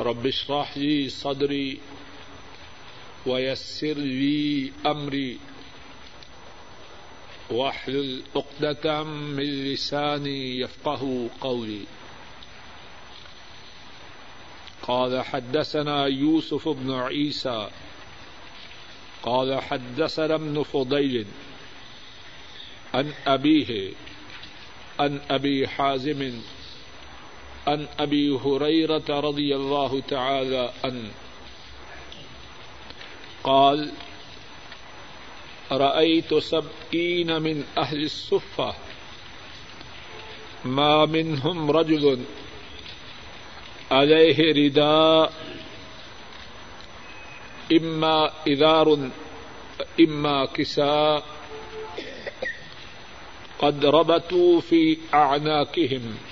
رب اشرح لي صدري ويسر لي أمري واحلل عقدة من لساني يفقه قولي. قال حدثنا يوسف بن عيسى. قال حدثنا ابن فضيل عن أبيه، عن أبي حازم عن أبي هريرة رضي الله تعالى عنه. قال، رأيت سبعين من أهل الصفة. ما منهم رجل عليه رداء إما إذار، إما كساء. قد ربطوا في أعناقهم.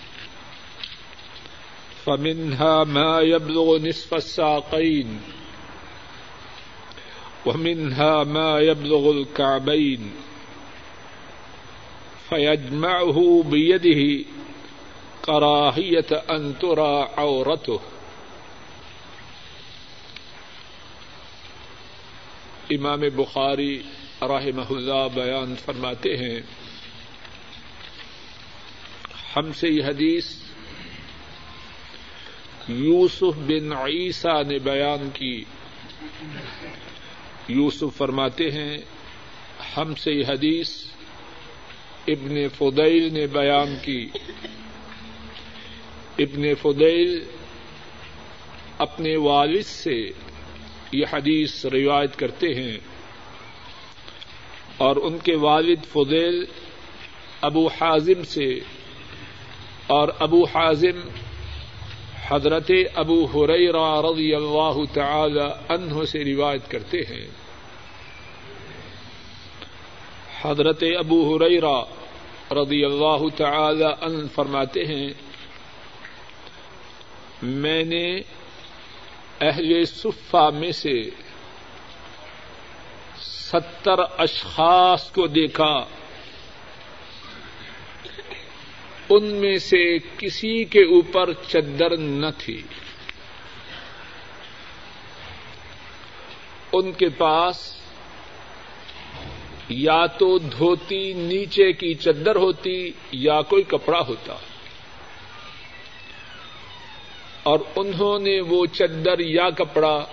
فمنها ما يبلغ نصف الساقين ومنها ما يبلغ الكعبين فيجمعه بيده كراهية أن ترى عورته. امام بخاری رحمہ اللہ بیان فرماتے ہیں، ہم سے یہ حدیث یوسف بن عیسیٰ نے بیان کی۔ یوسف فرماتے ہیں، ہم سے یہ حدیث ابن فدیل نے بیان کی۔ ابن فدیل اپنے والد سے یہ حدیث روایت کرتے ہیں اور ان کے والد فضیل ابو حازم سے اور ابو حازم حضرت ابو حریرہ رضی اللہ تعالی عنہ سے روایت کرتے ہیں۔ حضرت ابو حریرہ رضی اللہ تعالی عنہ فرماتے ہیں، میں نے اہل صفا میں سے ستر اشخاص کو دیکھا۔ ان میں سے کسی کے اوپر چدر نہ تھی۔ ان کے پاس یا تو دھوتی نیچے کی چدر ہوتی یا کوئی کپڑا ہوتا۔ اور انہوں نے وہ چدر یا کپڑا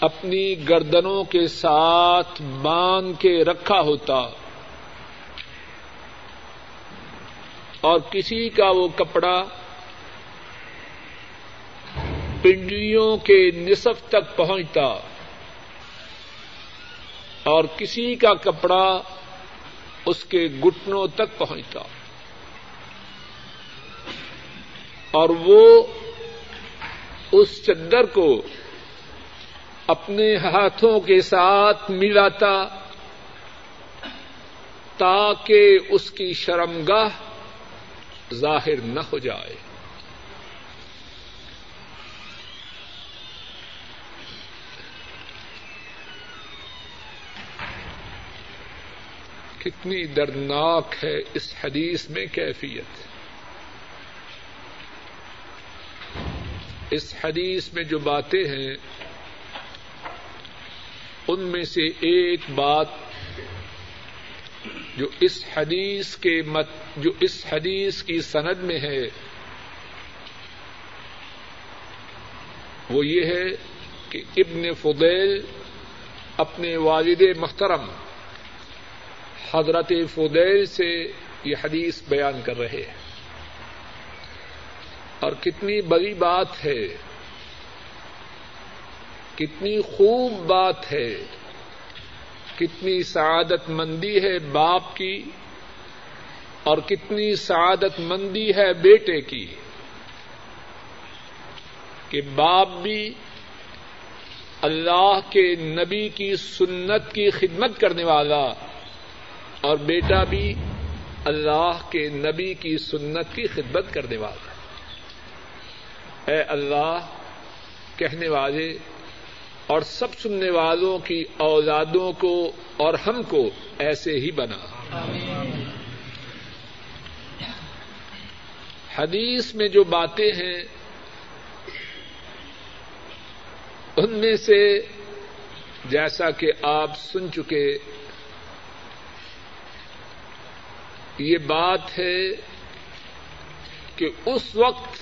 اپنی گردنوں کے ساتھ باندھ کے رکھا ہوتا۔ اور کسی کا وہ کپڑا پنڈلیوں کے نصف تک پہنچتا اور کسی کا کپڑا اس کے گٹنوں تک پہنچتا اور وہ اس چدر کو اپنے ہاتھوں کے ساتھ ملاتا تاکہ اس کی شرمگاہ ظاہر نہ ہو جائے۔ کتنی دردناک ہے اس حدیث میں کیفیت۔ اس حدیث میں جو باتیں ہیں، ان میں سے ایک بات جو اس حدیث کے مت جو اس حدیث کی سند میں ہے، وہ یہ ہے کہ ابن فدیل اپنے والد محترم حضرت فدیل سے یہ حدیث بیان کر رہے ہیں۔ اور کتنی بڑی بات ہے، کتنی خوب بات ہے۔ کتنی سعادت مندی ہے باپ کی اور کتنی سعادت مندی ہے بیٹے کی کہ باپ بھی اللہ کے نبی کی سنت کی خدمت کرنے والا اور بیٹا بھی اللہ کے نبی کی سنت کی خدمت کرنے والا اے اللہ، کہنے والے اور سب سننے والوں کی اولادوں کو اور ہم کو ایسے ہی بنا۔ حدیث میں جو باتیں ہیں، ان میں سے جیسا کہ آپ سن چکے، یہ بات ہے کہ اس وقت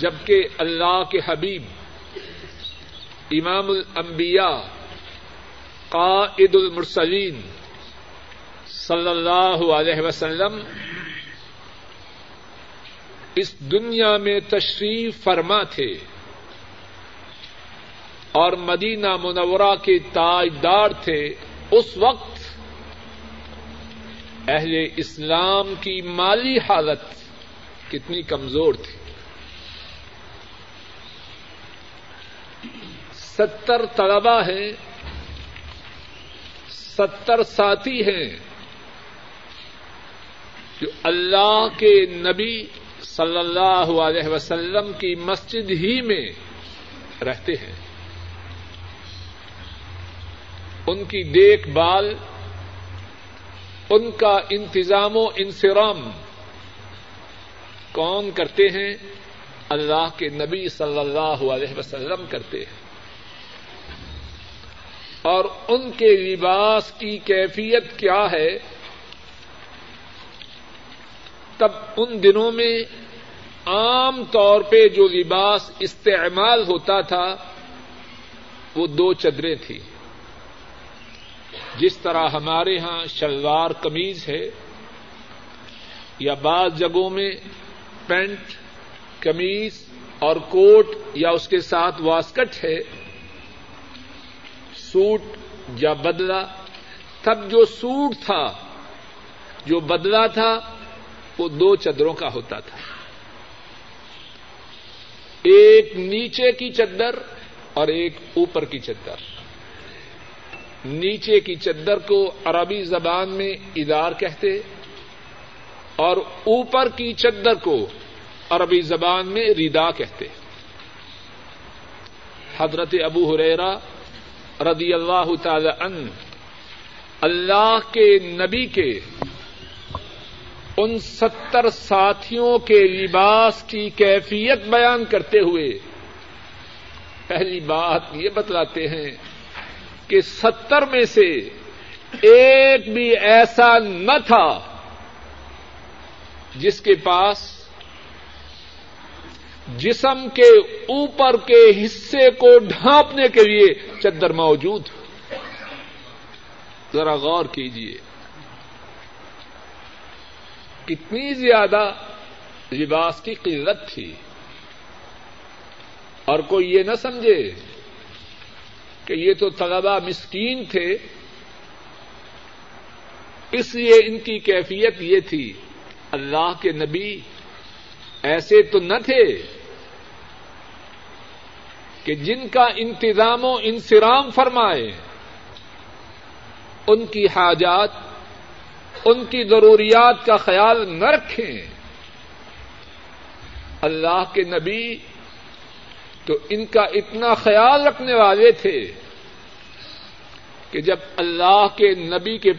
جبکہ اللہ کے حبیب امام الانبیاء، قائد المرسلین صلی اللہ علیہ وسلم اس دنیا میں تشریف فرما تھے اور مدینہ منورہ کے تاجدار تھے، اس وقت اہل اسلام کی مالی حالت کتنی کمزور تھی۔ ستر طلبا ہیں، ستر ساتھی ہیں جو اللہ کے نبی صلی اللہ علیہ وسلم کی مسجد ہی میں رہتے ہیں۔ ان کی دیکھ بھال، ان کا انتظام و انسرام کون کرتے ہیں؟ اللہ کے نبی صلی اللہ علیہ وسلم کرتے ہیں۔ اور ان کے لباس کی کیفیت کیا ہے، تب ان دنوں میں عام طور پہ جو لباس استعمال ہوتا تھا، وہ دو چدریں تھیں۔ جس طرح ہمارے ہاں شلوار قمیض ہے، یا بعض جگہوں میں پینٹ، قمیض اور کوٹ یا اس کے ساتھ واسکٹ ہے سوٹ یا بدلا تب جو سوٹ تھا، جو بدلا تھا، وہ دو چدروں کا ہوتا تھا۔ ایک نیچے کی چدر اور ایک اوپر کی چدر۔ نیچے کی چدر کو عربی زبان میں ادار کہتے اور اوپر کی چدر کو عربی زبان میں ردا کہتے۔ حضرت ابو ہریرا رضی اللہ تعالی ان اللہ کے نبی کے، ان ستر ساتھیوں کے لباس کی کیفیت بیان کرتے ہوئے پہلی بات یہ بتلاتے ہیں کہ ستر میں سے ایک بھی ایسا نہ تھا جس کے پاس جسم کے اوپر کے حصے کو ڈھانپنے کے لیے چدر موجود ذرا غور کیجیے کتنی زیادہ لباس کی قلت تھی۔ اور کوئی یہ نہ سمجھے کہ یہ تو طلبا مسکین تھے۔ اس لیے ان کی کیفیت یہ تھی، اللہ کے نبی ایسے تو نہ تھے۔ کہ جن کا انتظام و انسرام فرمائے، ان کی حاجات، ان کی ضروریات کا خیال نہ رکھیں۔ اللہ کے نبی تو ان کا اتنا خیال رکھنے والے تھے کہ جب اللہ کے نبی کے